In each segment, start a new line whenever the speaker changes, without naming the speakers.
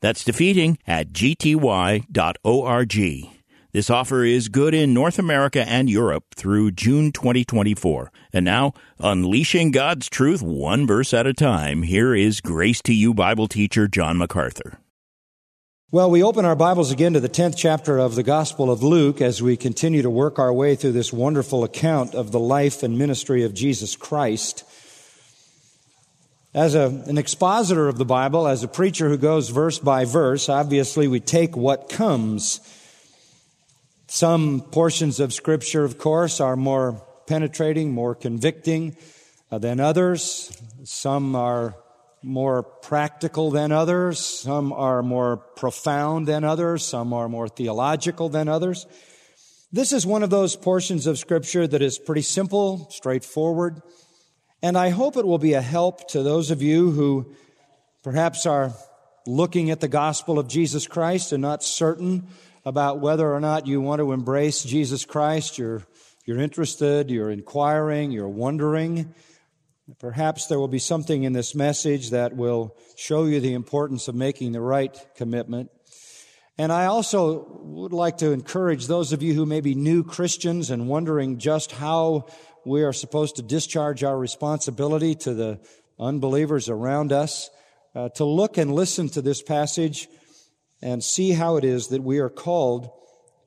That's defeating at gty.org. This offer is good in North America and Europe through June 2024. And now, unleashing God's truth one verse at a time, here is Grace to You Bible teacher John MacArthur.
Well, we open our Bibles again to the 10th chapter of the Gospel of Luke as we continue to work our way through this wonderful account of the life and ministry of Jesus Christ. As a, an expositor of the Bible, as a preacher who goes verse by verse, obviously we take what comes. Some portions of Scripture, of course, are more penetrating, more convicting uh, than others. Some are more practical than others. Some are more profound than others. Some are more theological than others. This is one of those portions of Scripture that is pretty simple, straightforward. And I hope it will be a help to those of you who perhaps are looking at the gospel of Jesus Christ and not certain about whether or not you want to embrace Jesus Christ. You're, you're interested, you're inquiring, you're wondering. Perhaps there will be something in this message that will show you the importance of making the right commitment. And I also would like to encourage those of you who may be new Christians and wondering just how we are supposed to discharge our responsibility to the unbelievers around us, uh, to look and listen to this passage and see how it is that we are called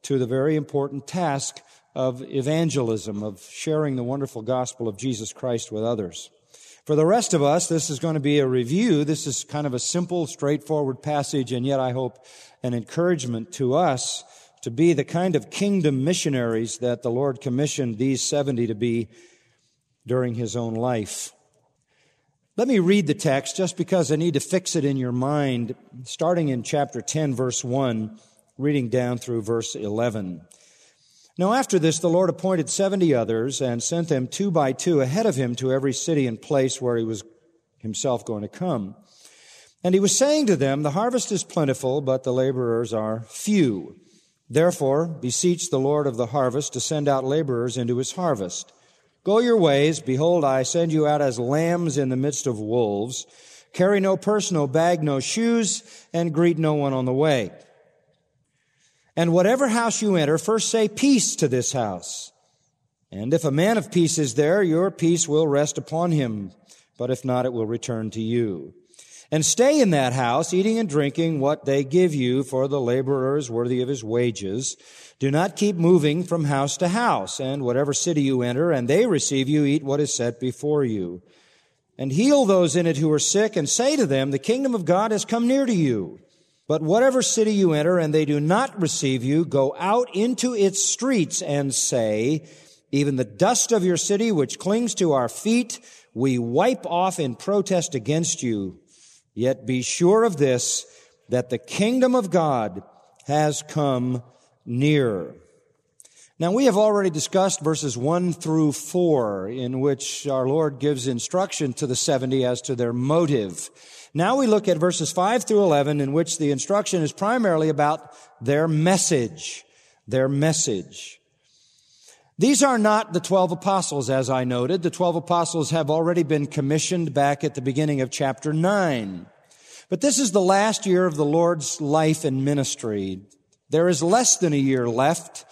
to the very important task of evangelism, of sharing the wonderful gospel of Jesus Christ with others. For the rest of us, this is going to be a review. This is kind of a simple, straightforward passage, and yet I hope an encouragement to us to be the kind of kingdom missionaries that the Lord commissioned these 70 to be during his own life. Let me read the text just because I need to fix it in your mind, starting in chapter 10, verse 1, reading down through verse 11. Now, after this, the Lord appointed 70 others and sent them two by two ahead of him to every city and place where he was himself going to come. And he was saying to them, The harvest is plentiful, but the laborers are few. Therefore, beseech the Lord of the harvest to send out laborers into his harvest. Go your ways. Behold, I send you out as lambs in the midst of wolves. Carry no purse, no bag, no shoes, and greet no one on the way. And whatever house you enter, first say peace to this house. And if a man of peace is there, your peace will rest upon him. But if not, it will return to you. And stay in that house, eating and drinking what they give you, for the laborer is worthy of his wages. Do not keep moving from house to house, and whatever city you enter, and they receive you, eat what is set before you. And heal those in it who are sick, and say to them, The kingdom of God has come near to you. But whatever city you enter, and they do not receive you, go out into its streets and say, Even the dust of your city, which clings to our feet, we wipe off in protest against you. Yet be sure of this, that the kingdom of God has come near. Now we have already discussed verses 1 through 4 in which our Lord gives instruction to the 70 as to their motive. Now we look at verses 5 through 11 in which the instruction is primarily about their message. Their message. These are not the 12 apostles, as I noted. The 12 apostles have already been commissioned back at the beginning of chapter 9. But this is the last year of the Lord's life and ministry. There is less than a year left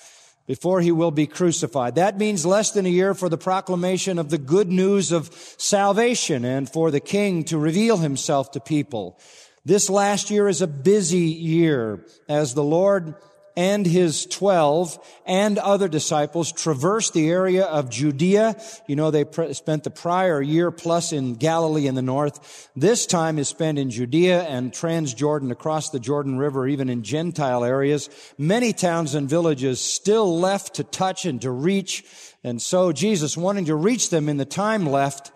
before he will be crucified. That means less than a year for the proclamation of the good news of salvation and for the king to reveal himself to people. This last year is a busy year as the Lord and his 12 and other disciples traversed the area of Judea. You know, they pr- spent the prior year plus in Galilee in the north. This time is spent in Judea and Transjordan across the Jordan River, even in Gentile areas. Many towns and villages still left to touch and to reach. And so Jesus, wanting to reach them in the time left,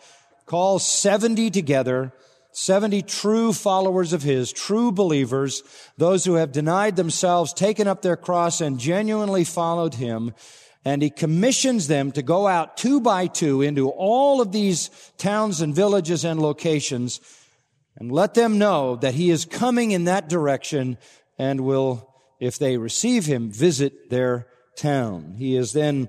calls 70 together 70 true followers of His, true believers, those who have denied themselves, taken up their cross, and genuinely followed Him. And He commissions them to go out two by two into all of these towns and villages and locations and let them know that He is coming in that direction and will, if they receive Him, visit their town. He is then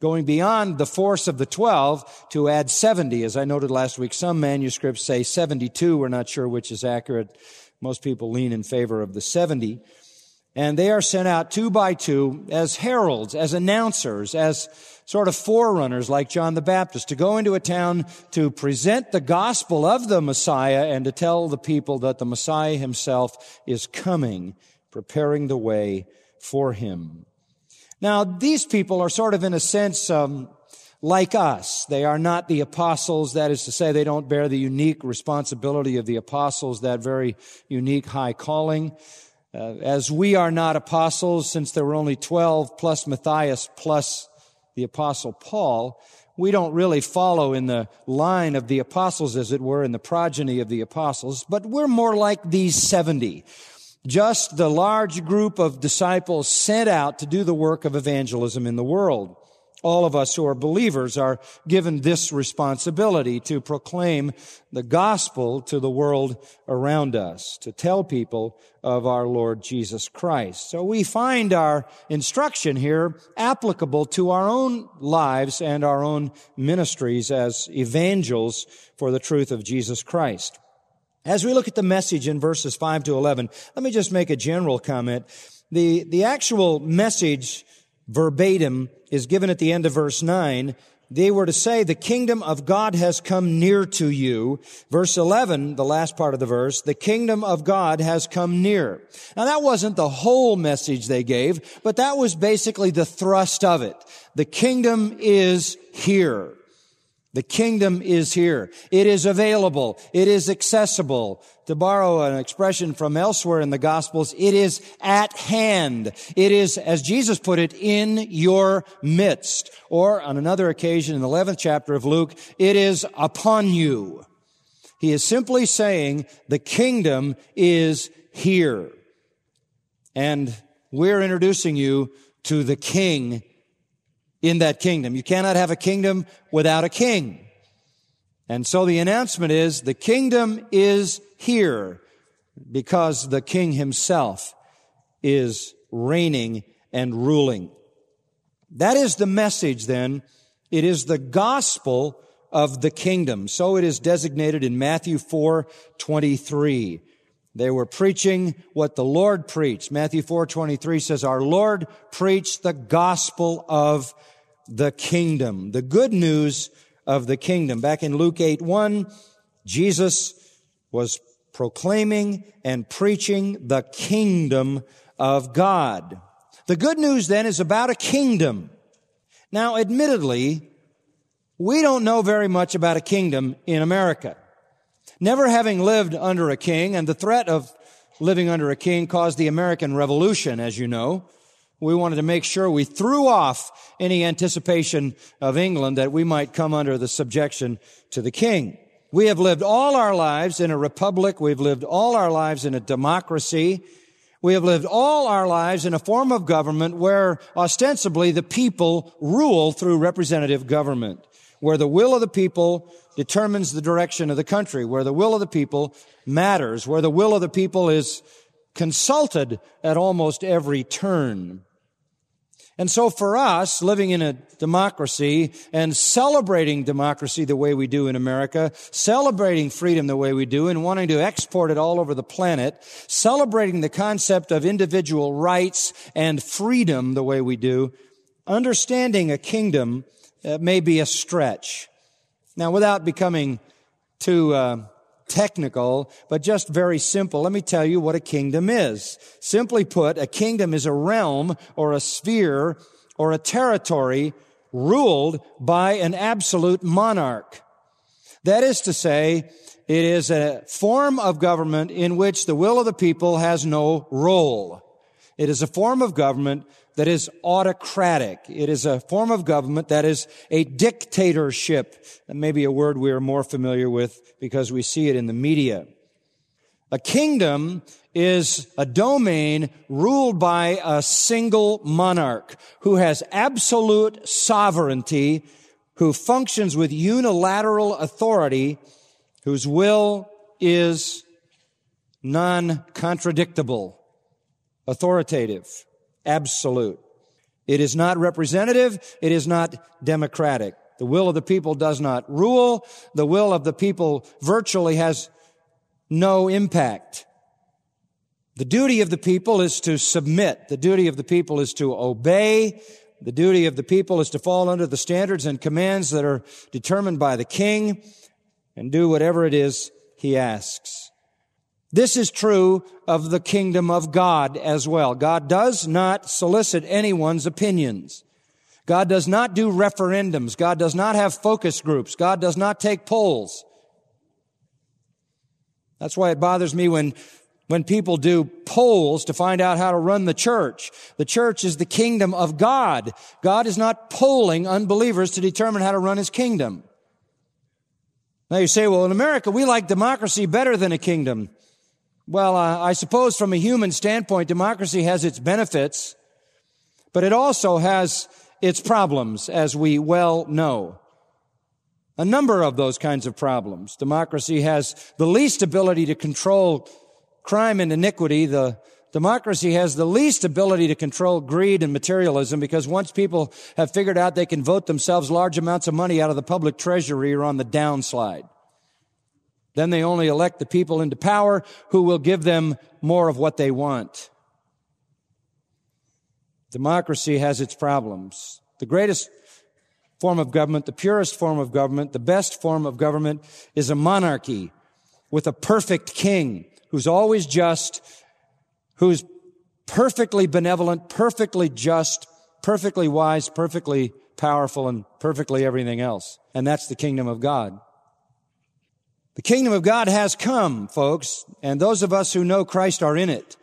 going beyond the force of the 12 to add 70. As I noted last week, some manuscripts say 72. We're not sure which is accurate. Most people lean in favor of the 70. And they are sent out two by two as heralds, as announcers, as sort of forerunners like John the Baptist to go into a town to present the gospel of the Messiah and to tell the people that the Messiah himself is coming, preparing the way for him. Now, these people are sort of in a sense, um, like us. They are not the apostles. That is to say, they don't bear the unique responsibility of the apostles, that very unique high calling. Uh, as we are not apostles, since there were only 12 plus Matthias plus the apostle Paul, we don't really follow in the line of the apostles, as it were, in the progeny of the apostles, but we're more like these 70 just the large group of disciples sent out to do the work of evangelism in the world. All of us who are believers are given this responsibility to proclaim the gospel to the world around us, to tell people of our Lord Jesus Christ. So we find our instruction here applicable to our own lives and our own ministries as evangels for the truth of Jesus Christ. As we look at the message in verses 5 to 11, let me just make a general comment. The, the actual message verbatim is given at the end of verse 9. They were to say, the kingdom of God has come near to you. Verse 11, the last part of the verse, the kingdom of God has come near. Now that wasn't the whole message they gave, but that was basically the thrust of it. The kingdom is here. The kingdom is here. It is available. It is accessible. To borrow an expression from elsewhere in the Gospels, it is at hand. It is, as Jesus put it, in your midst. Or on another occasion in the 11th chapter of Luke, it is upon you. He is simply saying the kingdom is here. And we're introducing you to the king in that kingdom. You cannot have a kingdom without a king. And so the announcement is the kingdom is here because the king himself is reigning and ruling. That is the message then. It is the gospel of the kingdom. So it is designated in Matthew 4, 23. They were preaching what the Lord preached. Matthew 4:23 says our Lord preached the gospel of the kingdom, the good news of the kingdom. Back in Luke 8 1, Jesus was proclaiming and preaching the kingdom of God. The good news then is about a kingdom. Now, admittedly, we don't know very much about a kingdom in America. Never having lived under a king, and the threat of living under a king caused the American Revolution, as you know. We wanted to make sure we threw off any anticipation of England that we might come under the subjection to the king. We have lived all our lives in a republic. We've lived all our lives in a democracy. We have lived all our lives in a form of government where ostensibly the people rule through representative government, where the will of the people determines the direction of the country, where the will of the people matters, where the will of the people is consulted at almost every turn. And so for us, living in a democracy and celebrating democracy the way we do in America, celebrating freedom the way we do and wanting to export it all over the planet, celebrating the concept of individual rights and freedom the way we do, understanding a kingdom uh, may be a stretch. Now, without becoming too uh, technical, but just very simple, let me tell you what a kingdom is. Simply put, a kingdom is a realm or a sphere or a territory ruled by an absolute monarch. That is to say, it is a form of government in which the will of the people has no role. It is a form of government that is autocratic. It is a form of government that is a dictatorship. That may be a word we are more familiar with because we see it in the media. A kingdom is a domain ruled by a single monarch who has absolute sovereignty, who functions with unilateral authority, whose will is non-contradictable, authoritative, absolute. It is not representative. It is not democratic. The will of the people does not rule. The will of the people virtually has no impact. The duty of the people is to submit. The duty of the people is to obey. The duty of the people is to fall under the standards and commands that are determined by the king and do whatever it is he asks. This is true of the kingdom of God as well. God does not solicit anyone's opinions. God does not do referendums. God does not have focus groups. God does not take polls. That's why it bothers me when, when people do polls to find out how to run the church. The church is the kingdom of God. God is not polling unbelievers to determine how to run his kingdom. Now you say, well, in America, we like democracy better than a kingdom. Well, uh, I suppose from a human standpoint, democracy has its benefits, but it also has its problems, as we well know a number of those kinds of problems. Democracy has the least ability to control crime and iniquity. The democracy has the least ability to control greed and materialism because once people have figured out they can vote themselves large amounts of money out of the public treasury or on the downslide. Then they only elect the people into power who will give them more of what they want. Democracy has its problems. The greatest form of government, the purest form of government, the best form of government is a monarchy with a perfect king who's always just, who's perfectly benevolent, perfectly just, perfectly wise, perfectly powerful, and perfectly everything else. And that's the kingdom of God. The kingdom of God has come, folks, and those of us who know Christ are in it.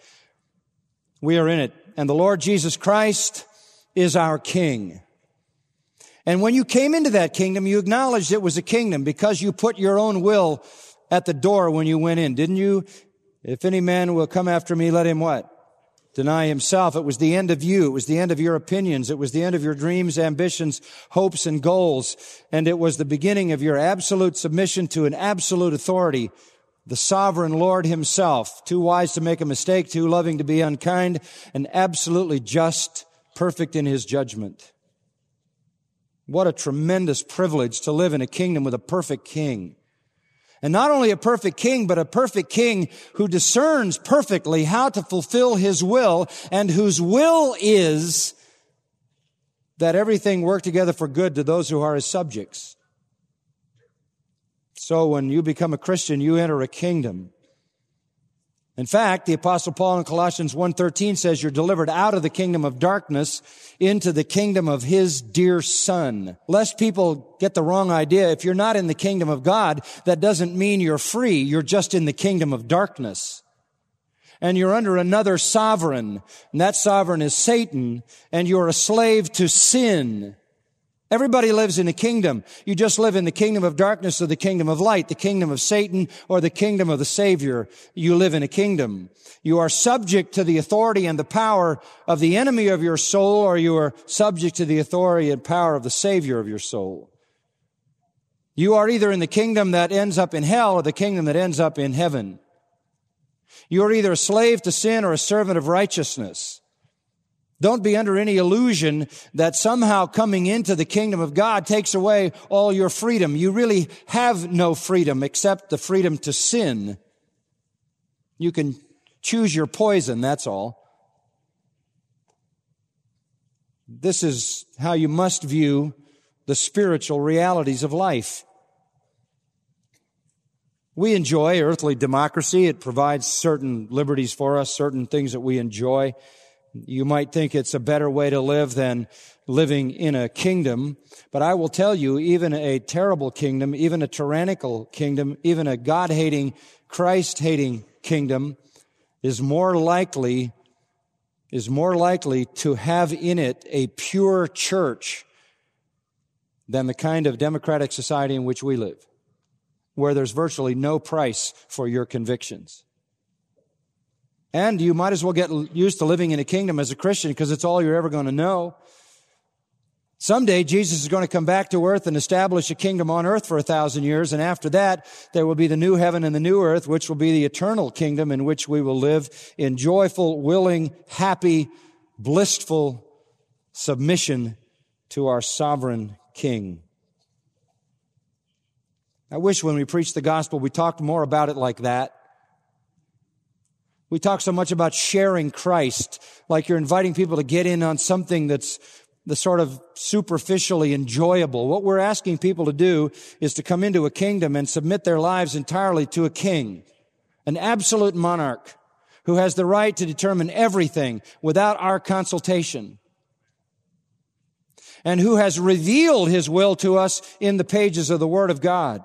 We are in it. And the Lord Jesus Christ is our King. And when you came into that kingdom, you acknowledged it was a kingdom because you put your own will at the door when you went in, didn't you? If any man will come after me, let him what? Deny himself. It was the end of you. It was the end of your opinions. It was the end of your dreams, ambitions, hopes, and goals. And it was the beginning of your absolute submission to an absolute authority, the sovereign Lord himself, too wise to make a mistake, too loving to be unkind, and absolutely just, perfect in his judgment. What a tremendous privilege to live in a kingdom with a perfect king. And not only a perfect king, but a perfect king who discerns perfectly how to fulfill his will and whose will is that everything work together for good to those who are his subjects. So when you become a Christian, you enter a kingdom in fact, the apostle Paul in Colossians 1:13 says you're delivered out of the kingdom of darkness into the kingdom of his dear son. Lest people get the wrong idea, if you're not in the kingdom of God, that doesn't mean you're free. You're just in the kingdom of darkness. And you're under another sovereign, and that sovereign is Satan, and you're a slave to sin. Everybody lives in a kingdom. You just live in the kingdom of darkness or the kingdom of light, the kingdom of Satan or the kingdom of the Savior. You live in a kingdom. You are subject to the authority and the power of the enemy of your soul or you are subject to the authority and power of the Savior of your soul. You are either in the kingdom that ends up in hell or the kingdom that ends up in heaven. You are either a slave to sin or a servant of righteousness. Don't be under any illusion that somehow coming into the kingdom of God takes away all your freedom. You really have no freedom except the freedom to sin. You can choose your poison, that's all. This is how you must view the spiritual realities of life. We enjoy earthly democracy. It provides certain liberties for us, certain things that we enjoy. You might think it's a better way to live than living in a kingdom, but I will tell you, even a terrible kingdom, even a tyrannical kingdom, even a God-hating, Christ-hating kingdom is more likely is more likely to have in it a pure church than the kind of democratic society in which we live, where there's virtually no price for your convictions. And you might as well get used to living in a kingdom as a Christian because it's all you're ever going to know. Someday Jesus is going to come back to earth and establish a kingdom on earth for a thousand years. And after that, there will be the new heaven and the new earth, which will be the eternal kingdom in which we will live in joyful, willing, happy, blissful submission to our sovereign king. I wish when we preached the gospel, we talked more about it like that. We talk so much about sharing Christ, like you're inviting people to get in on something that's the sort of superficially enjoyable. What we're asking people to do is to come into a kingdom and submit their lives entirely to a king, an absolute monarch who has the right to determine everything without our consultation and who has revealed his will to us in the pages of the Word of God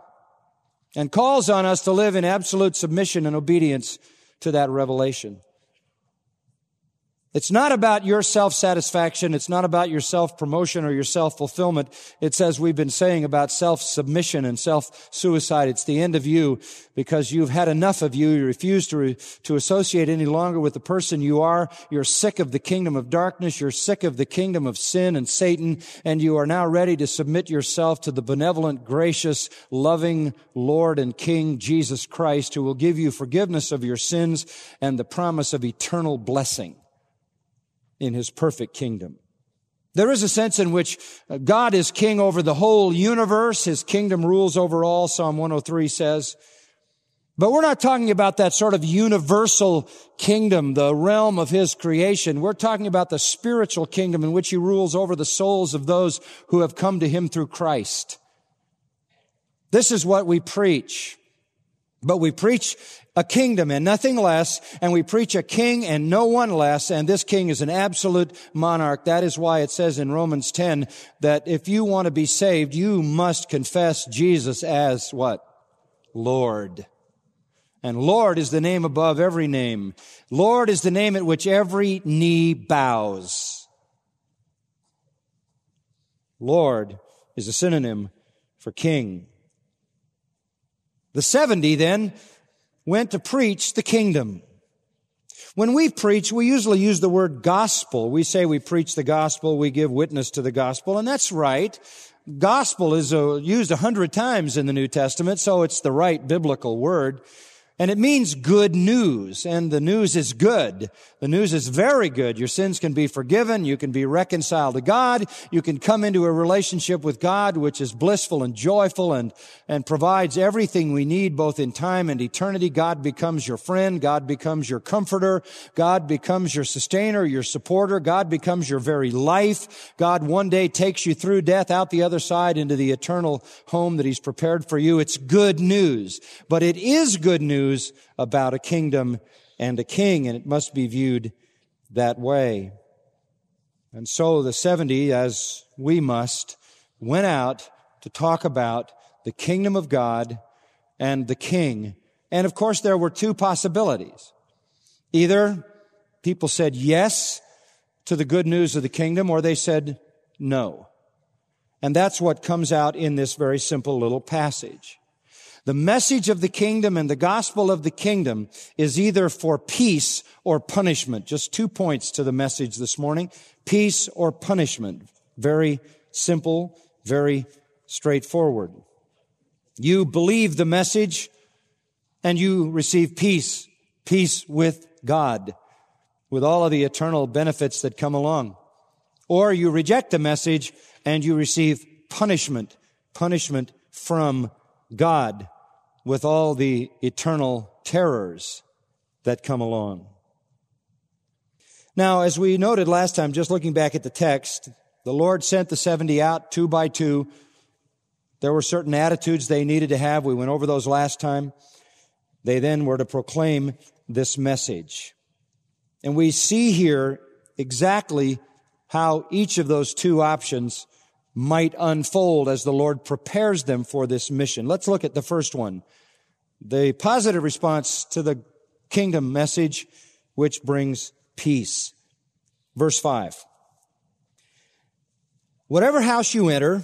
and calls on us to live in absolute submission and obedience to that revelation. It's not about your self-satisfaction. It's not about your self-promotion or your self-fulfillment. It's as we've been saying about self-submission and self-suicide. It's the end of you because you've had enough of you. You refuse to, re- to associate any longer with the person you are. You're sick of the kingdom of darkness. You're sick of the kingdom of sin and Satan. And you are now ready to submit yourself to the benevolent, gracious, loving Lord and King Jesus Christ who will give you forgiveness of your sins and the promise of eternal blessing in his perfect kingdom. There is a sense in which God is king over the whole universe. His kingdom rules over all, Psalm 103 says. But we're not talking about that sort of universal kingdom, the realm of his creation. We're talking about the spiritual kingdom in which he rules over the souls of those who have come to him through Christ. This is what we preach. But we preach a kingdom and nothing less, and we preach a king and no one less, and this king is an absolute monarch. That is why it says in Romans 10 that if you want to be saved, you must confess Jesus as what? Lord. And Lord is the name above every name. Lord is the name at which every knee bows. Lord is a synonym for king. The 70 then went to preach the kingdom. When we preach, we usually use the word gospel. We say we preach the gospel, we give witness to the gospel, and that's right. Gospel is uh, used a hundred times in the New Testament, so it's the right biblical word. And it means good news. And the news is good. The news is very good. Your sins can be forgiven. You can be reconciled to God. You can come into a relationship with God, which is blissful and joyful and, and provides everything we need both in time and eternity. God becomes your friend. God becomes your comforter. God becomes your sustainer, your supporter. God becomes your very life. God one day takes you through death out the other side into the eternal home that He's prepared for you. It's good news. But it is good news news about a kingdom and a king, and it must be viewed that way. And so the 70, as we must, went out to talk about the kingdom of God and the king. And of course, there were two possibilities. Either people said yes to the good news of the kingdom, or they said no. And that's what comes out in this very simple little passage. The message of the kingdom and the gospel of the kingdom is either for peace or punishment. Just two points to the message this morning. Peace or punishment. Very simple, very straightforward. You believe the message and you receive peace, peace with God, with all of the eternal benefits that come along. Or you reject the message and you receive punishment, punishment from God with all the eternal terrors that come along. Now, as we noted last time, just looking back at the text, the Lord sent the 70 out two by two. There were certain attitudes they needed to have. We went over those last time. They then were to proclaim this message. And we see here exactly how each of those two options might unfold as the Lord prepares them for this mission. Let's look at the first one. The positive response to the kingdom message, which brings peace. Verse 5. Whatever house you enter,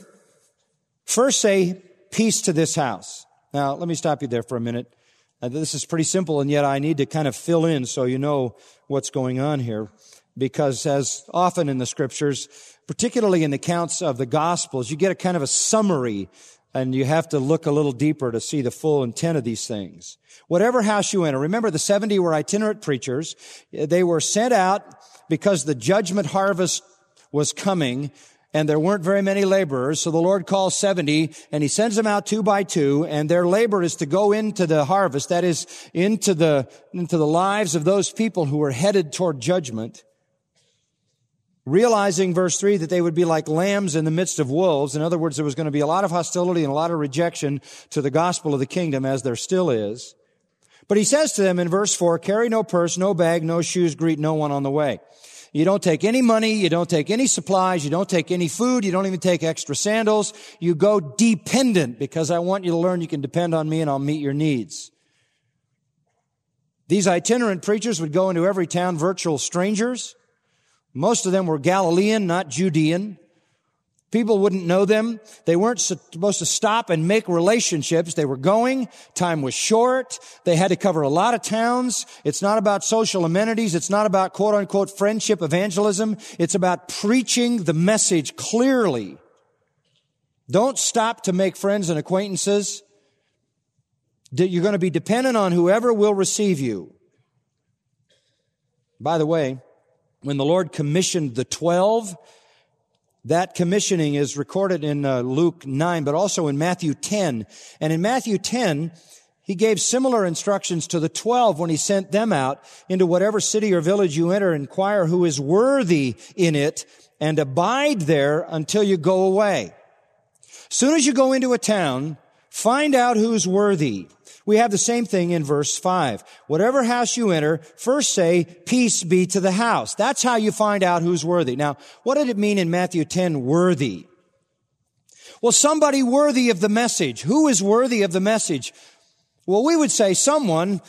first say peace to this house. Now, let me stop you there for a minute. Uh, this is pretty simple, and yet I need to kind of fill in so you know what's going on here. Because as often in the scriptures, particularly in the accounts of the gospels, you get a kind of a summary and you have to look a little deeper to see the full intent of these things. Whatever house you enter, remember the 70 were itinerant preachers. They were sent out because the judgment harvest was coming and there weren't very many laborers. So the Lord calls 70 and he sends them out two by two and their labor is to go into the harvest. That is into the, into the lives of those people who are headed toward judgment. Realizing verse three that they would be like lambs in the midst of wolves. In other words, there was going to be a lot of hostility and a lot of rejection to the gospel of the kingdom as there still is. But he says to them in verse four, carry no purse, no bag, no shoes, greet no one on the way. You don't take any money. You don't take any supplies. You don't take any food. You don't even take extra sandals. You go dependent because I want you to learn you can depend on me and I'll meet your needs. These itinerant preachers would go into every town, virtual strangers. Most of them were Galilean, not Judean. People wouldn't know them. They weren't supposed to stop and make relationships. They were going. Time was short. They had to cover a lot of towns. It's not about social amenities. It's not about quote unquote friendship evangelism. It's about preaching the message clearly. Don't stop to make friends and acquaintances. You're going to be dependent on whoever will receive you. By the way, when the Lord commissioned the twelve, that commissioning is recorded in uh, Luke 9, but also in Matthew 10. And in Matthew 10, he gave similar instructions to the 12 when he sent them out into whatever city or village you enter, inquire who is worthy in it and abide there until you go away. Soon as you go into a town, find out who's worthy. We have the same thing in verse 5. Whatever house you enter, first say, peace be to the house. That's how you find out who's worthy. Now, what did it mean in Matthew 10, worthy? Well, somebody worthy of the message. Who is worthy of the message? Well, we would say someone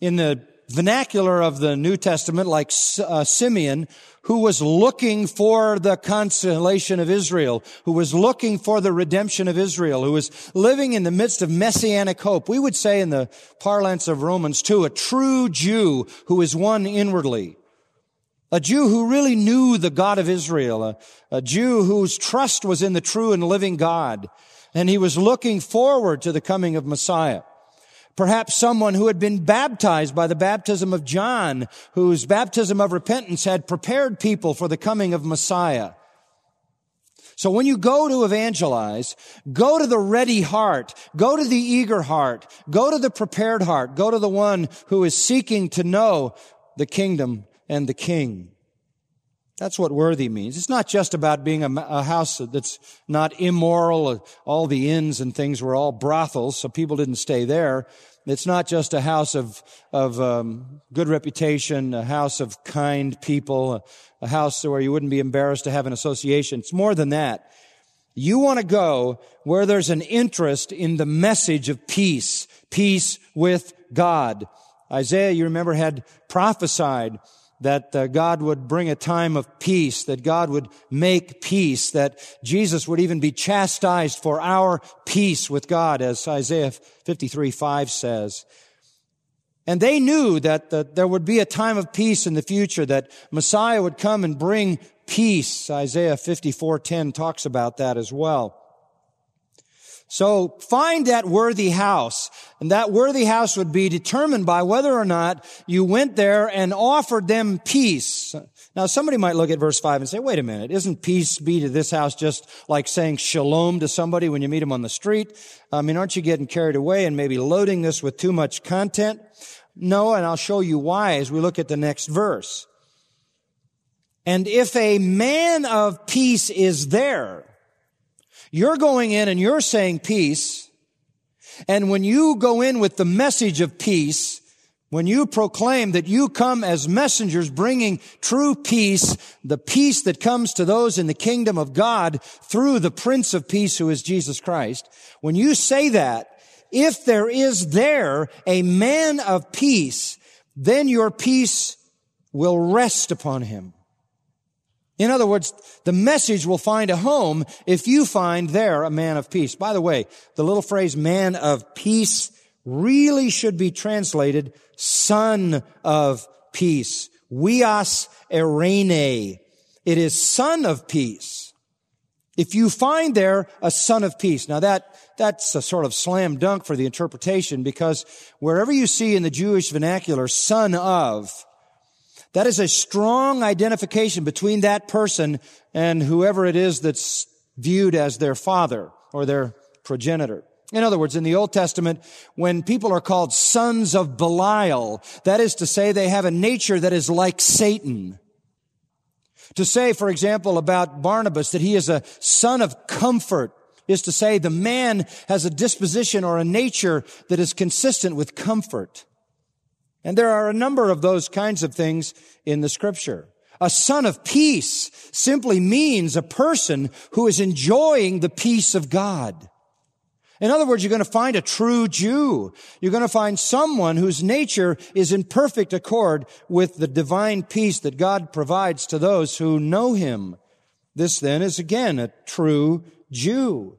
in the vernacular of the New Testament, like uh, Simeon, who was looking for the consolation of Israel, who was looking for the redemption of Israel, who was living in the midst of messianic hope. We would say in the parlance of Romans 2, a true Jew who is one inwardly. A Jew who really knew the God of Israel, a, a Jew whose trust was in the true and living God, and he was looking forward to the coming of Messiah. Perhaps someone who had been baptized by the baptism of John, whose baptism of repentance had prepared people for the coming of Messiah. So when you go to evangelize, go to the ready heart, go to the eager heart, go to the prepared heart, go to the one who is seeking to know the kingdom and the king. That's what worthy means. It's not just about being a, a, house that's not immoral. All the inns and things were all brothels, so people didn't stay there. It's not just a house of, of um, good reputation, a house of kind people, a, a house where you wouldn't be embarrassed to have an association. It's more than that. You want to go where there's an interest in the message of peace, peace with God. Isaiah, you remember, had prophesied that uh, God would bring a time of peace, that God would make peace, that Jesus would even be chastised for our peace with God, as Isaiah 53, 5 says. And they knew that, that there would be a time of peace in the future, that Messiah would come and bring peace. Isaiah 54, 10 talks about that as well. So find that worthy house. And that worthy house would be determined by whether or not you went there and offered them peace. Now somebody might look at verse 5 and say, wait a minute, isn't peace be to this house just like saying shalom to somebody when you meet them on the street? I mean, aren't you getting carried away and maybe loading this with too much content? No, and I'll show you why as we look at the next verse. And if a man of peace is there, you're going in and you're saying peace. And when you go in with the message of peace, when you proclaim that you come as messengers bringing true peace, the peace that comes to those in the kingdom of God through the Prince of Peace who is Jesus Christ, when you say that, if there is there a man of peace, then your peace will rest upon him. In other words, the message will find a home if you find there a man of peace. By the way, the little phrase man of peace really should be translated son of peace. Huios eirene. It is son of peace. If you find there a son of peace, now that, that's a sort of slam dunk for the interpretation because wherever you see in the Jewish vernacular son of, that is a strong identification between that person and whoever it is that's viewed as their father or their progenitor. In other words, in the Old Testament, when people are called sons of Belial, that is to say they have a nature that is like Satan. To say, for example, about Barnabas that he is a son of comfort is to say the man has a disposition or a nature that is consistent with comfort. And there are a number of those kinds of things in the scripture. A son of peace simply means a person who is enjoying the peace of God. In other words, you're going to find a true Jew. You're going to find someone whose nature is in perfect accord with the divine peace that God provides to those who know Him. This then is again a true Jew.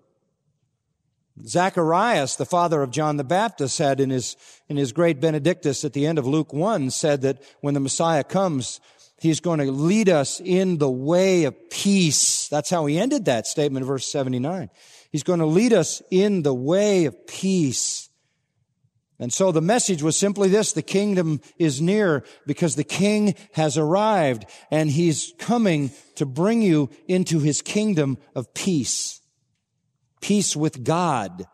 Zacharias, the father of John the Baptist, had in his, in his great Benedictus at the end of Luke 1 said that when the Messiah comes, he's going to lead us in the way of peace. That's how he ended that statement verse 79. He's going to lead us in the way of peace. And so the message was simply this, the kingdom is near because the king has arrived and he's coming to bring you into his kingdom of peace peace with God.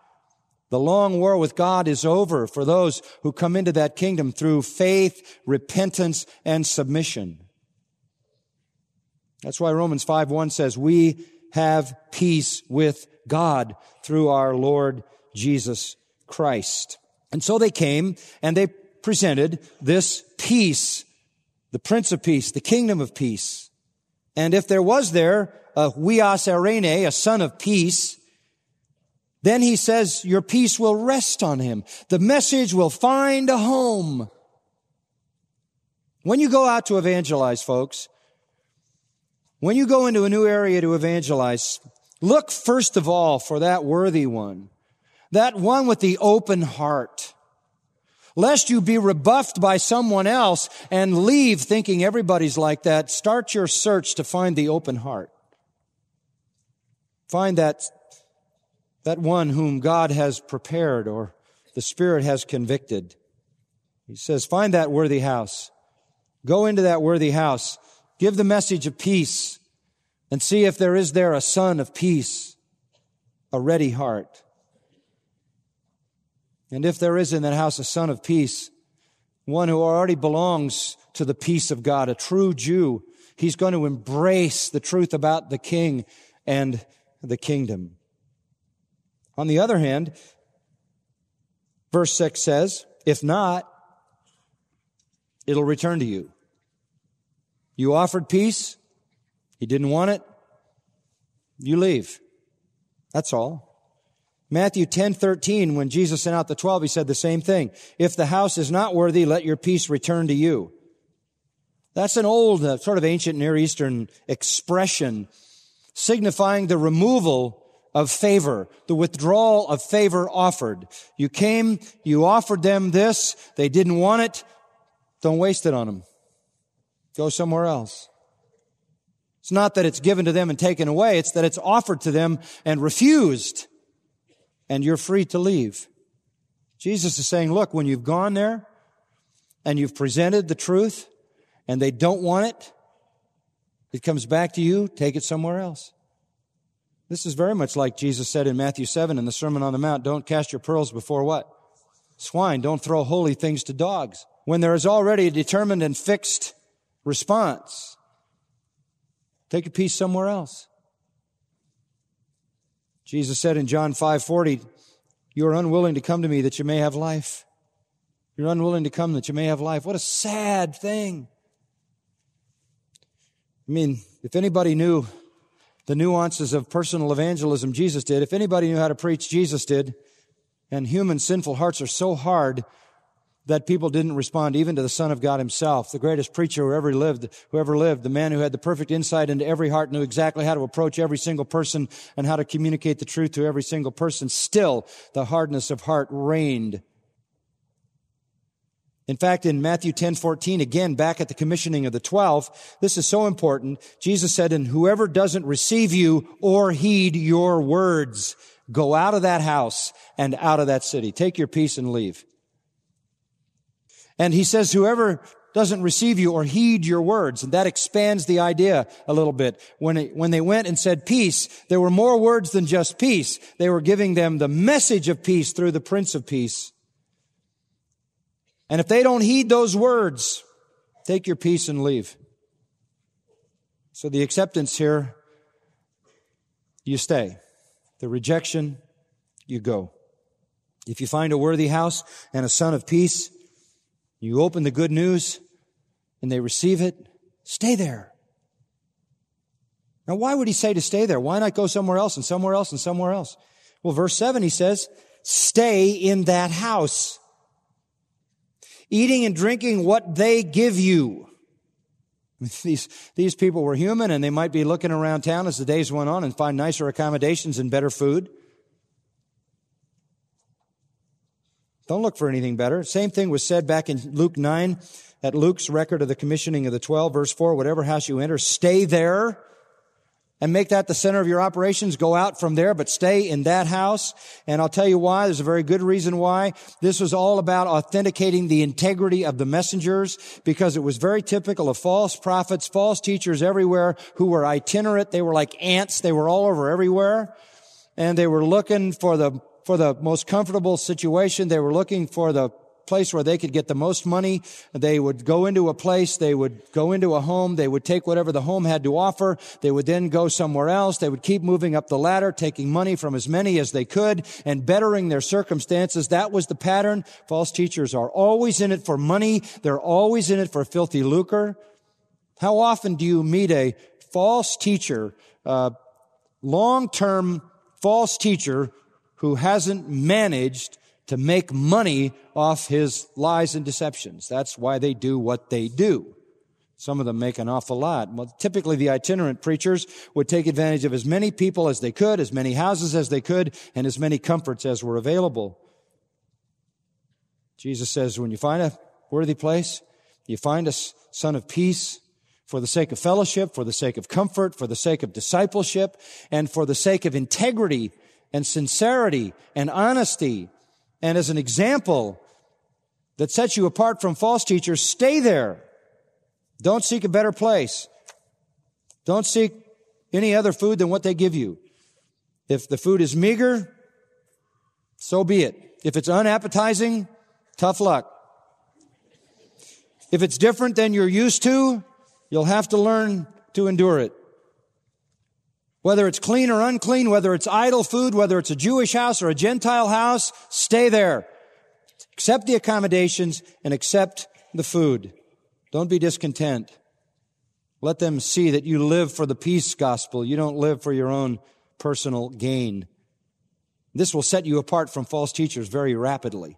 The long war with God is over for those who come into that kingdom through faith, repentance, and submission. That's why Romans 5 1 says, We have peace with God through our Lord Jesus Christ. And so they came and they presented this peace, the Prince of Peace, the kingdom of peace. And if there was there a huios eirene, a son of peace, then he says, your peace will rest on him. The message will find a home. When you go out to evangelize, folks, when you go into a new area to evangelize, look first of all for that worthy one. That one with the open heart. Lest you be rebuffed by someone else and leave thinking everybody's like that, start your search to find the open heart. Find that that one whom God has prepared or the Spirit has convicted. He says, find that worthy house. Go into that worthy house. Give the message of peace and see if there is there a son of peace, a ready heart. And if there is in that house a son of peace, one who already belongs to the peace of God, a true Jew, he's going to embrace the truth about the king and the kingdom. On the other hand, verse 6 says, if not, it'll return to you. You offered peace, he didn't want it, you leave. That's all. Matthew 10, 13, when Jesus sent out the 12, he said the same thing. If the house is not worthy, let your peace return to you. That's an old, uh, sort of ancient Near Eastern expression signifying the removal of favor, the withdrawal of favor offered. You came, you offered them this, they didn't want it, don't waste it on them. Go somewhere else. It's not that it's given to them and taken away, it's that it's offered to them and refused, and you're free to leave. Jesus is saying, look, when you've gone there and you've presented the truth and they don't want it, it comes back to you, take it somewhere else. This is very much like Jesus said in Matthew 7 in the Sermon on the Mount, don't cast your pearls before what? Swine. Don't throw holy things to dogs. When there is already a determined and fixed response, take a peace somewhere else. Jesus said in John 5:40, "You are unwilling to come to me that you may have life. You're unwilling to come that you may have life." What a sad thing. I mean, if anybody knew the nuances of personal evangelism Jesus did. If anybody knew how to preach, Jesus did. And human sinful hearts are so hard that people didn't respond even to the Son of God himself, the greatest preacher who ever lived, who ever lived, the man who had the perfect insight into every heart, knew exactly how to approach every single person and how to communicate the truth to every single person. Still, the hardness of heart reigned. In fact, in Matthew 10, 14, again, back at the commissioning of the 12, this is so important. Jesus said, and whoever doesn't receive you or heed your words, go out of that house and out of that city. Take your peace and leave. And he says, whoever doesn't receive you or heed your words. And that expands the idea a little bit. When, it, when they went and said peace, there were more words than just peace. They were giving them the message of peace through the Prince of Peace. And if they don't heed those words, take your peace and leave. So the acceptance here, you stay. The rejection, you go. If you find a worthy house and a son of peace, you open the good news and they receive it, stay there. Now, why would he say to stay there? Why not go somewhere else and somewhere else and somewhere else? Well, verse 7, he says, stay in that house, eating and drinking what they give you. These, these people were human and they might be looking around town as the days went on and find nicer accommodations and better food. Don't look for anything better. Same thing was said back in Luke 9 at Luke's record of the commissioning of the 12, verse 4, whatever house you enter, stay there and make that the center of your operations. Go out from there, but stay in that house. And I'll tell you why. There's a very good reason why. This was all about authenticating the integrity of the messengers because it was very typical of false prophets, false teachers everywhere who were itinerant. They were like ants. They were all over everywhere. And they were looking for the for the most comfortable situation. They were looking for the place where they could get the most money. They would go into a place, they would go into a home, they would take whatever the home had to offer, they would then go somewhere else, they would keep moving up the ladder, taking money from as many as they could and bettering their circumstances. That was the pattern. False teachers are always in it for money. They're always in it for filthy lucre. How often do you meet a false teacher, uh, long-term false teacher who hasn't managed to make money off his lies and deceptions. That's why they do what they do. Some of them make an awful lot. Well, typically the itinerant preachers would take advantage of as many people as they could, as many houses as they could, and as many comforts as were available. Jesus says, when you find a worthy place, you find a son of peace, for the sake of fellowship, for the sake of comfort, for the sake of discipleship, and for the sake of integrity and sincerity and honesty and as an example that sets you apart from false teachers, stay there. Don't seek a better place. Don't seek any other food than what they give you. If the food is meager, so be it. If it's unappetizing, tough luck. If it's different than you're used to, you'll have to learn to endure it. Whether it's clean or unclean, whether it's idol food, whether it's a Jewish house or a Gentile house, stay there. Accept the accommodations and accept the food. Don't be discontent. Let them see that you live for the peace gospel. You don't live for your own personal gain. This will set you apart from false teachers very rapidly.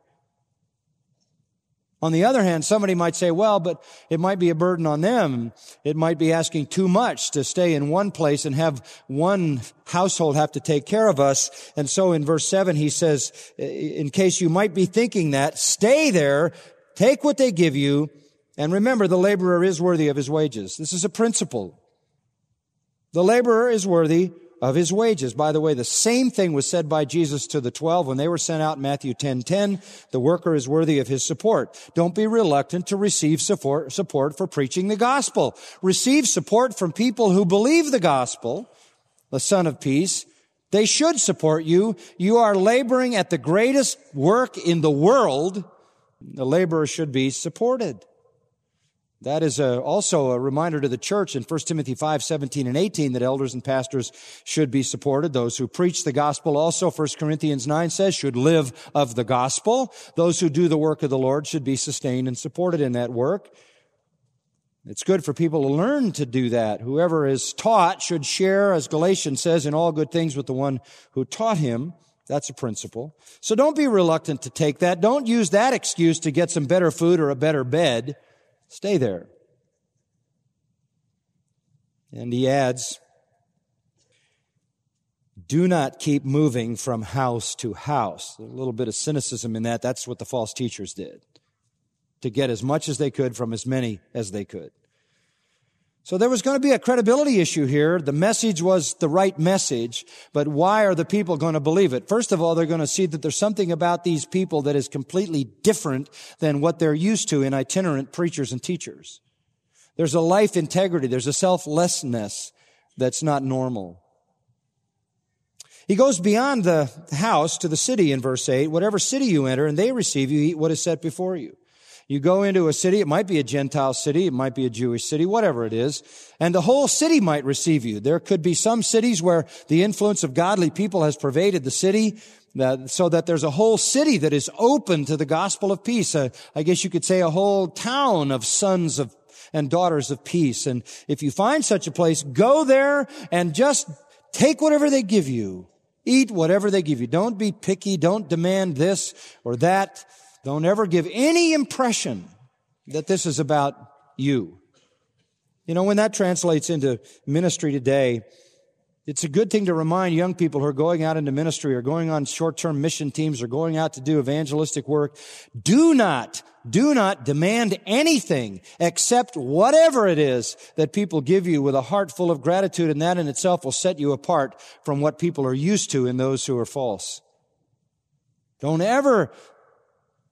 On the other hand, somebody might say, well, but it might be a burden on them. It might be asking too much to stay in one place and have one household have to take care of us. And so in verse seven, he says, in case you might be thinking that, stay there, take what they give you, and remember the laborer is worthy of his wages. This is a principle. The laborer is worthy of his wages. By the way, the same thing was said by Jesus to the 12 when they were sent out in Matthew 10, 10. The worker is worthy of his support. Don't be reluctant to receive support, support for preaching the gospel. Receive support from people who believe the gospel, the son of peace. They should support you. You are laboring at the greatest work in the world. The laborer should be supported. That is a, also a reminder to the church in 1 Timothy 5, 17 and 18 that elders and pastors should be supported. Those who preach the gospel also, 1 Corinthians 9 says, should live of the gospel. Those who do the work of the Lord should be sustained and supported in that work. It's good for people to learn to do that. Whoever is taught should share, as Galatians says, in all good things with the one who taught him. That's a principle. So don't be reluctant to take that. Don't use that excuse to get some better food or a better bed. Stay there. And he adds, do not keep moving from house to house. A little bit of cynicism in that. That's what the false teachers did. To get as much as they could from as many as they could. So there was going to be a credibility issue here. The message was the right message, but why are the people going to believe it? First of all, they're going to see that there's something about these people that is completely different than what they're used to in itinerant preachers and teachers. There's a life integrity. There's a selflessness that's not normal. He goes beyond the house to the city in verse 8. Whatever city you enter and they receive you, eat what is set before you. You go into a city, it might be a Gentile city, it might be a Jewish city, whatever it is, and the whole city might receive you. There could be some cities where the influence of godly people has pervaded the city, uh, so that there's a whole city that is open to the gospel of peace. I guess you could say a whole town of sons of and daughters of peace. And if you find such a place, go there and just take whatever they give you. Eat whatever they give you. Don't be picky. Don't demand this or that. Don't ever give any impression that this is about you. You know, when that translates into ministry today, it's a good thing to remind young people who are going out into ministry or going on short-term mission teams or going out to do evangelistic work. Do not, do not demand anything except whatever it is that people give you with a heart full of gratitude and that in itself will set you apart from what people are used to in those who are false. Don't ever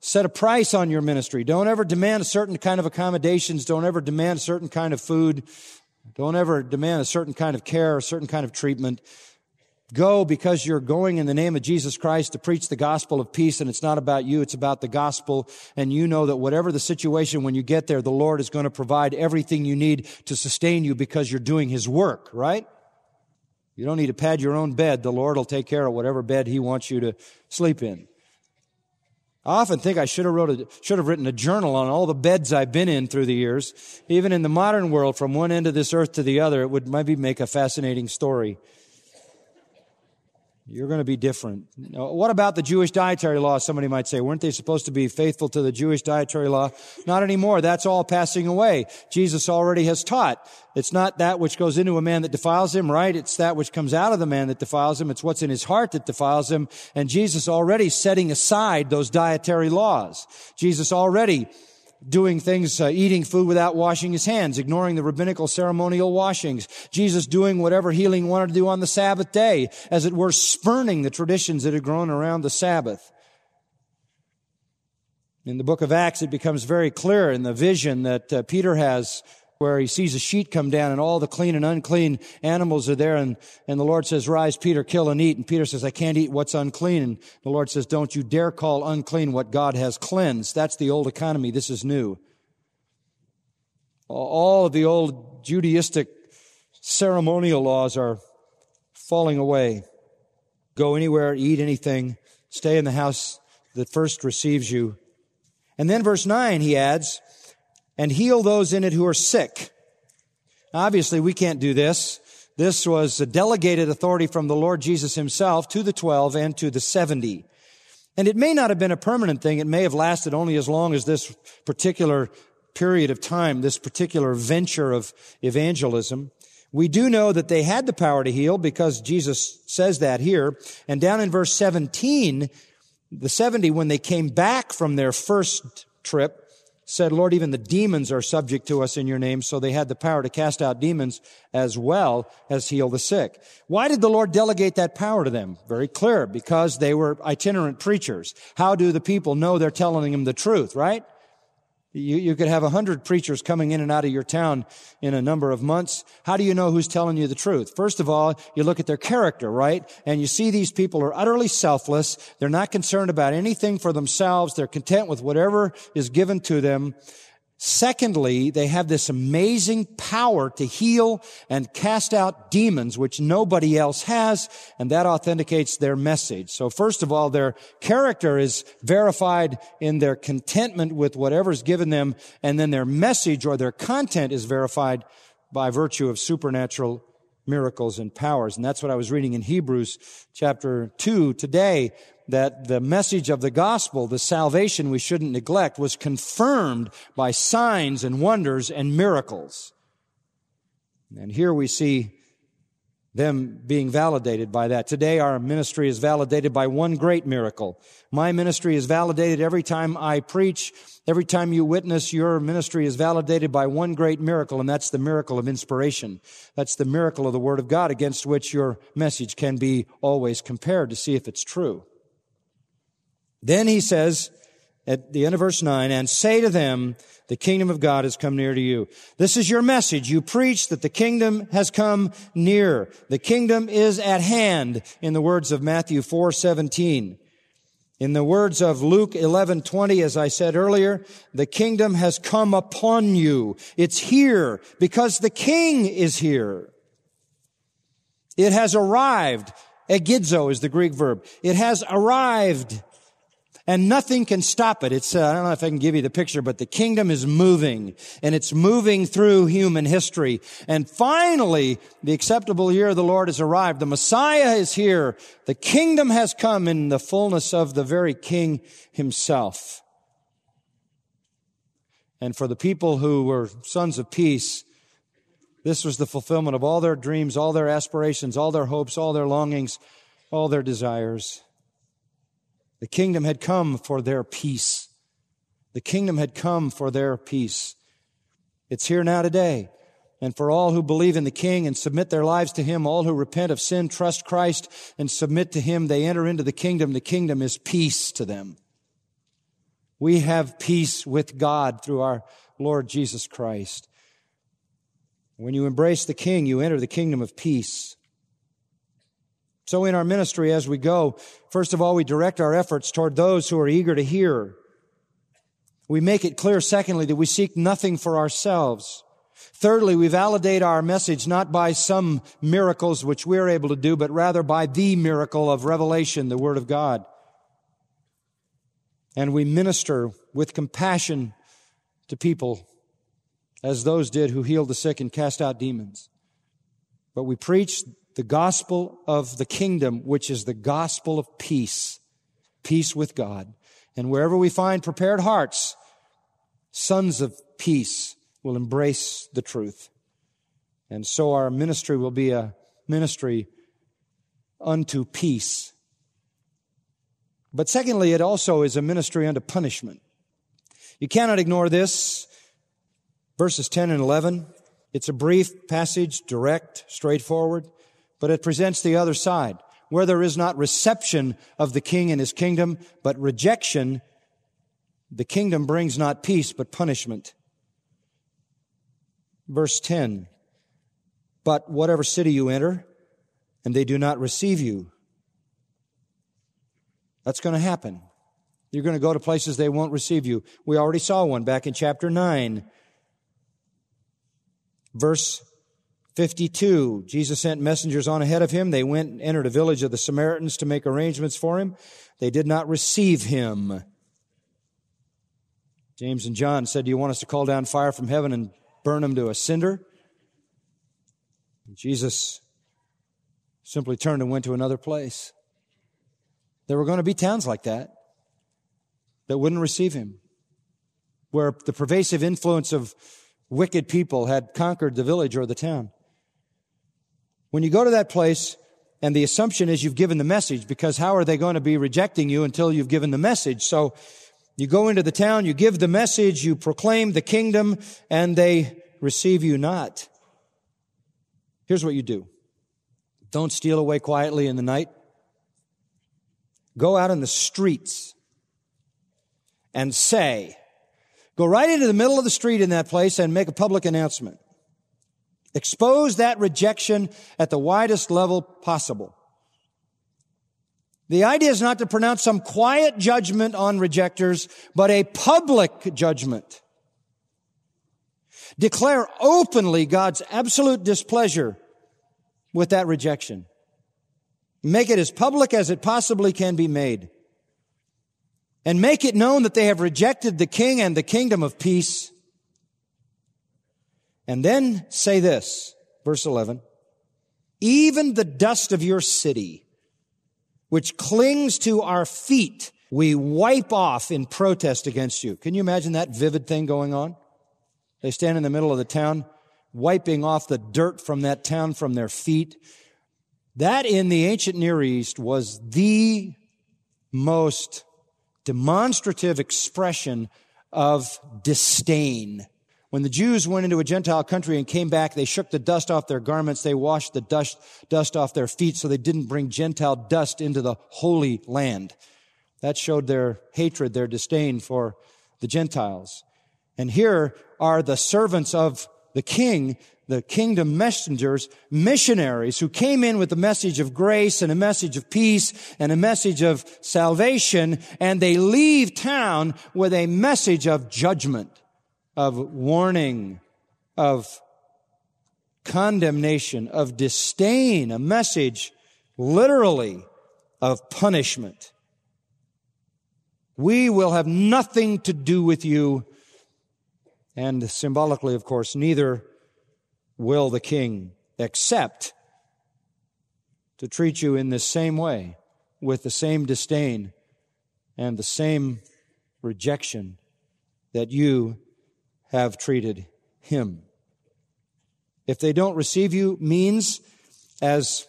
set a price on your ministry. Don't ever demand a certain kind of accommodations. Don't ever demand a certain kind of food. Don't ever demand a certain kind of care, a certain kind of treatment. Go because you're going in the name of Jesus Christ to preach the gospel of peace and it's not about you, it's about the gospel. And you know that whatever the situation when you get there, the Lord is going to provide everything you need to sustain you because you're doing His work, right? You don't need to pad your own bed. The Lord will take care of whatever bed He wants you to sleep in. I often think I should have wrote a, should have written a journal on all the beds I've been in through the years. Even in the modern world, from one end of this earth to the other, it would maybe make a fascinating story. You're going to be different. What about the Jewish dietary law? Somebody might say, weren't they supposed to be faithful to the Jewish dietary law? Not anymore. That's all passing away. Jesus already has taught. It's not that which goes into a man that defiles him, right? It's that which comes out of the man that defiles him. It's what's in his heart that defiles him. And Jesus already setting aside those dietary laws. Jesus already doing things, uh, eating food without washing his hands, ignoring the rabbinical ceremonial washings. Jesus doing whatever healing wanted to do on the Sabbath day, as it were, spurning the traditions that had grown around the Sabbath. In the book of Acts, it becomes very clear in the vision that uh, Peter has where he sees a sheet come down and all the clean and unclean animals are there. And, and the Lord says, rise, Peter, kill and eat. And Peter says, I can't eat what's unclean. And the Lord says, don't you dare call unclean what God has cleansed. That's the old economy. This is new. All of the old Judaistic ceremonial laws are falling away. Go anywhere, eat anything, stay in the house that first receives you. And then verse 9, he adds, and heal those in it who are sick. Obviously, we can't do this. This was a delegated authority from the Lord Jesus himself to the 12 and to the 70. And it may not have been a permanent thing. It may have lasted only as long as this particular period of time, this particular venture of evangelism. We do know that they had the power to heal because Jesus says that here. And down in verse 17, the 70, when they came back from their first trip, said, Lord, even the demons are subject to us in your name. So they had the power to cast out demons as well as heal the sick. Why did the Lord delegate that power to them? Very clear, because they were itinerant preachers. How do the people know they're telling them the truth, right? You, you could have a hundred preachers coming in and out of your town in a number of months. How do you know who's telling you the truth? First of all, you look at their character, right? And you see these people are utterly selfless. They're not concerned about anything for themselves. They're content with whatever is given to them. Secondly, they have this amazing power to heal and cast out demons, which nobody else has, and that authenticates their message. So first of all, their character is verified in their contentment with whatever's given them, and then their message or their content is verified by virtue of supernatural miracles and powers. And that's what I was reading in Hebrews chapter 2 today, that the message of the gospel, the salvation we shouldn't neglect, was confirmed by signs and wonders and miracles. And here we see them being validated by that. Today our ministry is validated by one great miracle. My ministry is validated every time I preach. Every time you witness, your ministry is validated by one great miracle, and that's the miracle of inspiration. That's the miracle of the Word of God against which your message can be always compared to see if it's true. Then he says, at the end of verse 9, and say to them, the kingdom of God has come near to you. This is your message. You preach that the kingdom has come near. The kingdom is at hand in the words of Matthew 4:17. In the words of Luke 11:20 as I said earlier, the kingdom has come upon you. It's here because the king is here. It has arrived. Egidzo is the Greek verb. It has arrived and nothing can stop it. It's, uh, I don't know if I can give you the picture, but the kingdom is moving and it's moving through human history. And finally, the acceptable year of the Lord has arrived. The Messiah is here. The kingdom has come in the fullness of the very king himself. And for the people who were sons of peace, this was the fulfillment of all their dreams, all their aspirations, all their hopes, all their longings, all their desires. The kingdom had come for their peace. The kingdom had come for their peace. It's here now today. And for all who believe in the King and submit their lives to Him, all who repent of sin, trust Christ, and submit to Him, they enter into the kingdom. The kingdom is peace to them. We have peace with God through our Lord Jesus Christ. When you embrace the King, you enter the kingdom of peace. So in our ministry as we go, first of all, we direct our efforts toward those who are eager to hear. We make it clear, secondly, that we seek nothing for ourselves. Thirdly, we validate our message not by some miracles which we're able to do, but rather by the miracle of revelation, the Word of God. And we minister with compassion to people as those did who healed the sick and cast out demons. But we preach the gospel of the kingdom, which is the gospel of peace, peace with God. And wherever we find prepared hearts, sons of peace will embrace the truth. And so our ministry will be a ministry unto peace. But secondly, it also is a ministry unto punishment. You cannot ignore this. Verses 10 and 11. It's a brief passage, direct, straightforward but it presents the other side. Where there is not reception of the king and his kingdom, but rejection, the kingdom brings not peace, but punishment. Verse 10. But whatever city you enter, and they do not receive you, that's going to happen. You're going to go to places they won't receive you. We already saw one back in chapter 9. Verse 52, Jesus sent messengers on ahead of him. They went and entered a village of the Samaritans to make arrangements for him. They did not receive him. James and John said, Do you want us to call down fire from heaven and burn him to a cinder? And Jesus simply turned and went to another place. There were going to be towns like that that wouldn't receive him, where the pervasive influence of wicked people had conquered the village or the town. When you go to that place, and the assumption is you've given the message, because how are they going to be rejecting you until you've given the message? So you go into the town, you give the message, you proclaim the kingdom, and they receive you not. Here's what you do. Don't steal away quietly in the night. Go out in the streets and say, go right into the middle of the street in that place and make a public announcement. Expose that rejection at the widest level possible. The idea is not to pronounce some quiet judgment on rejectors, but a public judgment. Declare openly God's absolute displeasure with that rejection. Make it as public as it possibly can be made. And make it known that they have rejected the king and the kingdom of peace and then say this, verse 11. even the dust of your city, which clings to our feet, we wipe off in protest against you. Can you imagine that vivid thing going on? They stand in the middle of the town, wiping off the dirt from that town from their feet. That in the ancient Near East was the most demonstrative expression of disdain. When the Jews went into a Gentile country and came back, they shook the dust off their garments. They washed the dust, dust off their feet so they didn't bring Gentile dust into the holy land. That showed their hatred, their disdain for the Gentiles. And here are the servants of the king, the kingdom messengers, missionaries who came in with a message of grace and a message of peace and a message of salvation, and they leave town with a message of judgment, of warning, of condemnation, of disdain, a message literally of punishment. We will have nothing to do with you and symbolically, of course, neither will the king accept to treat you in the same way, with the same disdain and the same rejection that you have treated him. If they don't receive you means, as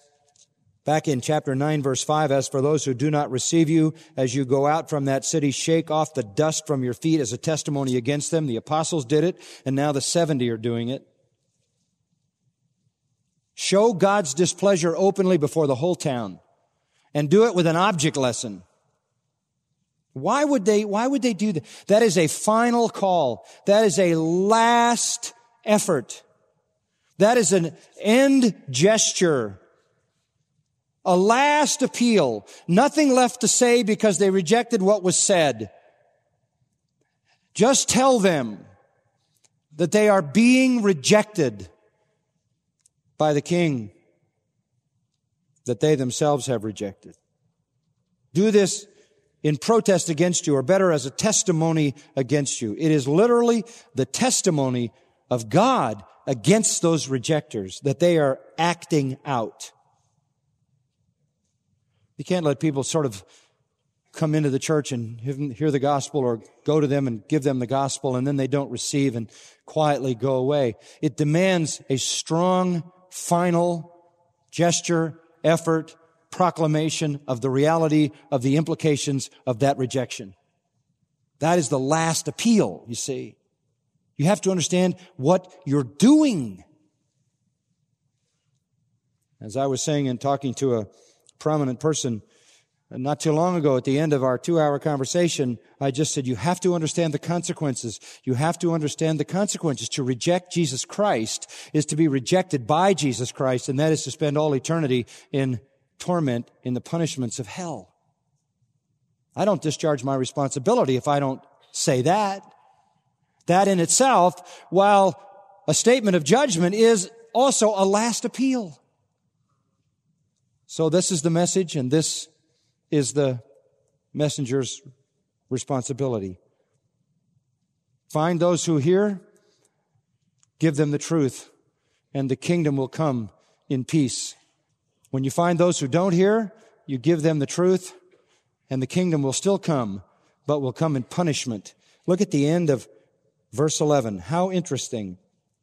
Back in chapter 9 verse 5, as for those who do not receive you, as you go out from that city, shake off the dust from your feet as a testimony against them. The apostles did it, and now the 70 are doing it. Show God's displeasure openly before the whole town, and do it with an object lesson. Why would they, why would they do that? That is a final call. That is a last effort. That is an end gesture a last appeal. Nothing left to say because they rejected what was said. Just tell them that they are being rejected by the king that they themselves have rejected. Do this in protest against you, or better, as a testimony against you. It is literally the testimony of God against those rejectors that they are acting out. You can't let people sort of come into the church and hear the gospel or go to them and give them the gospel and then they don't receive and quietly go away. It demands a strong, final gesture, effort, proclamation of the reality of the implications of that rejection. That is the last appeal, you see. You have to understand what you're doing. As I was saying in talking to a prominent person uh, not too long ago at the end of our two hour conversation, I just said, you have to understand the consequences. You have to understand the consequences. To reject Jesus Christ is to be rejected by Jesus Christ, and that is to spend all eternity in torment in the punishments of hell. I don't discharge my responsibility if I don't say that. That in itself, while a statement of judgment is also a last appeal. So this is the message and this is the messenger's responsibility. Find those who hear, give them the truth, and the kingdom will come in peace. When you find those who don't hear, you give them the truth, and the kingdom will still come, but will come in punishment. Look at the end of verse 11. How interesting.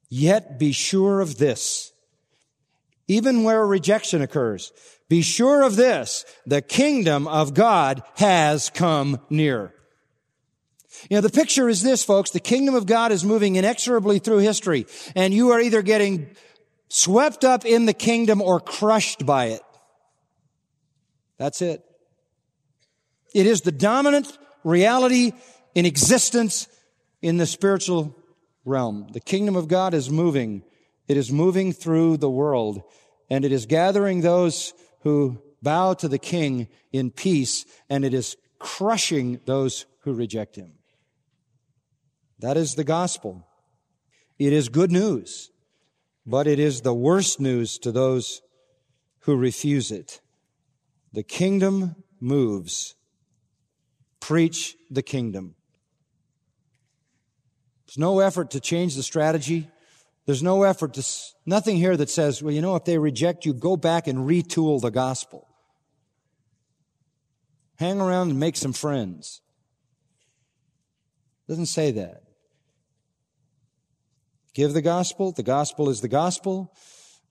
Yet be sure of this. Even where rejection occurs, be sure of this, the kingdom of God has come near. You know, the picture is this, folks. The kingdom of God is moving inexorably through history, and you are either getting swept up in the kingdom or crushed by it. That's it. It is the dominant reality in existence in the spiritual realm. The kingdom of God is moving. It is moving through the world, and it is gathering those who bow to the king in peace, and it is crushing those who reject him. That is the gospel. It is good news, but it is the worst news to those who refuse it. The kingdom moves. Preach the kingdom. There's no effort to change the strategy. There's no effort to, nothing here that says, well, you know, if they reject you, go back and retool the gospel. Hang around and make some friends. Doesn't say that. Give the gospel. The gospel is the gospel.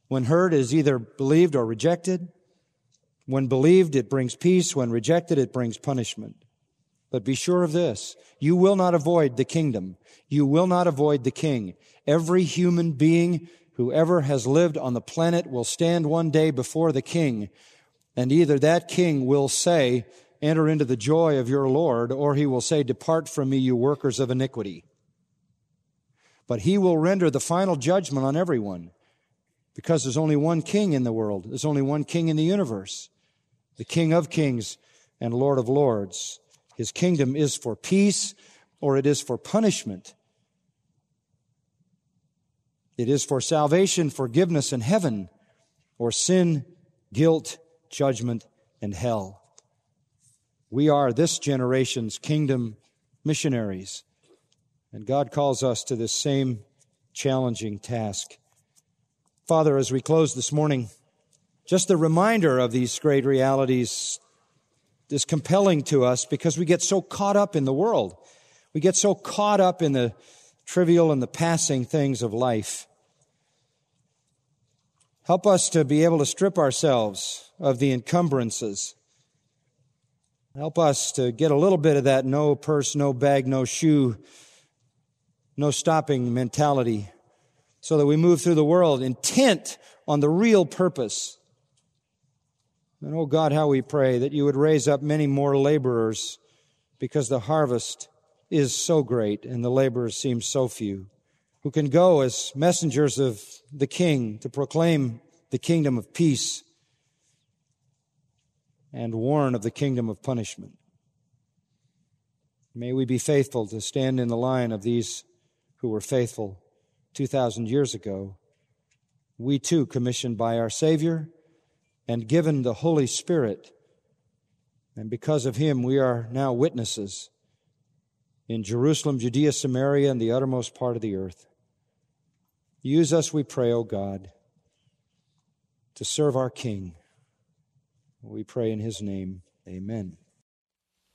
When heard, is either believed or rejected. When believed, it brings peace. When rejected, it brings punishment. But be sure of this. You will not avoid the kingdom. You will not avoid the king. Every human being who ever has lived on the planet will stand one day before the king. And either that king will say, enter into the joy of your Lord, or he will say, depart from me, you workers of iniquity. But he will render the final judgment on everyone because there's only one king in the world. There's only one king in the universe the King of kings and Lord of lords. His kingdom is for peace or it is for punishment. It is for salvation, forgiveness, and heaven, or sin, guilt, judgment, and hell. We are this generation's kingdom missionaries, and God calls us to this same challenging task. Father, as we close this morning, just a reminder of these great realities is compelling to us because we get so caught up in the world. We get so caught up in the trivial and the passing things of life. Help us to be able to strip ourselves of the encumbrances. Help us to get a little bit of that no purse, no bag, no shoe, no stopping mentality so that we move through the world intent on the real purpose and oh God, how we pray that you would raise up many more laborers because the harvest is so great and the laborers seem so few who can go as messengers of the King to proclaim the kingdom of peace and warn of the kingdom of punishment. May we be faithful to stand in the line of these who were faithful 2,000 years ago. We too, commissioned by our Savior, and given the Holy Spirit. And because of him, we are now witnesses in Jerusalem, Judea, Samaria, and the uttermost part of the earth. Use us, we pray, O God, to serve our King. We pray in his name. Amen.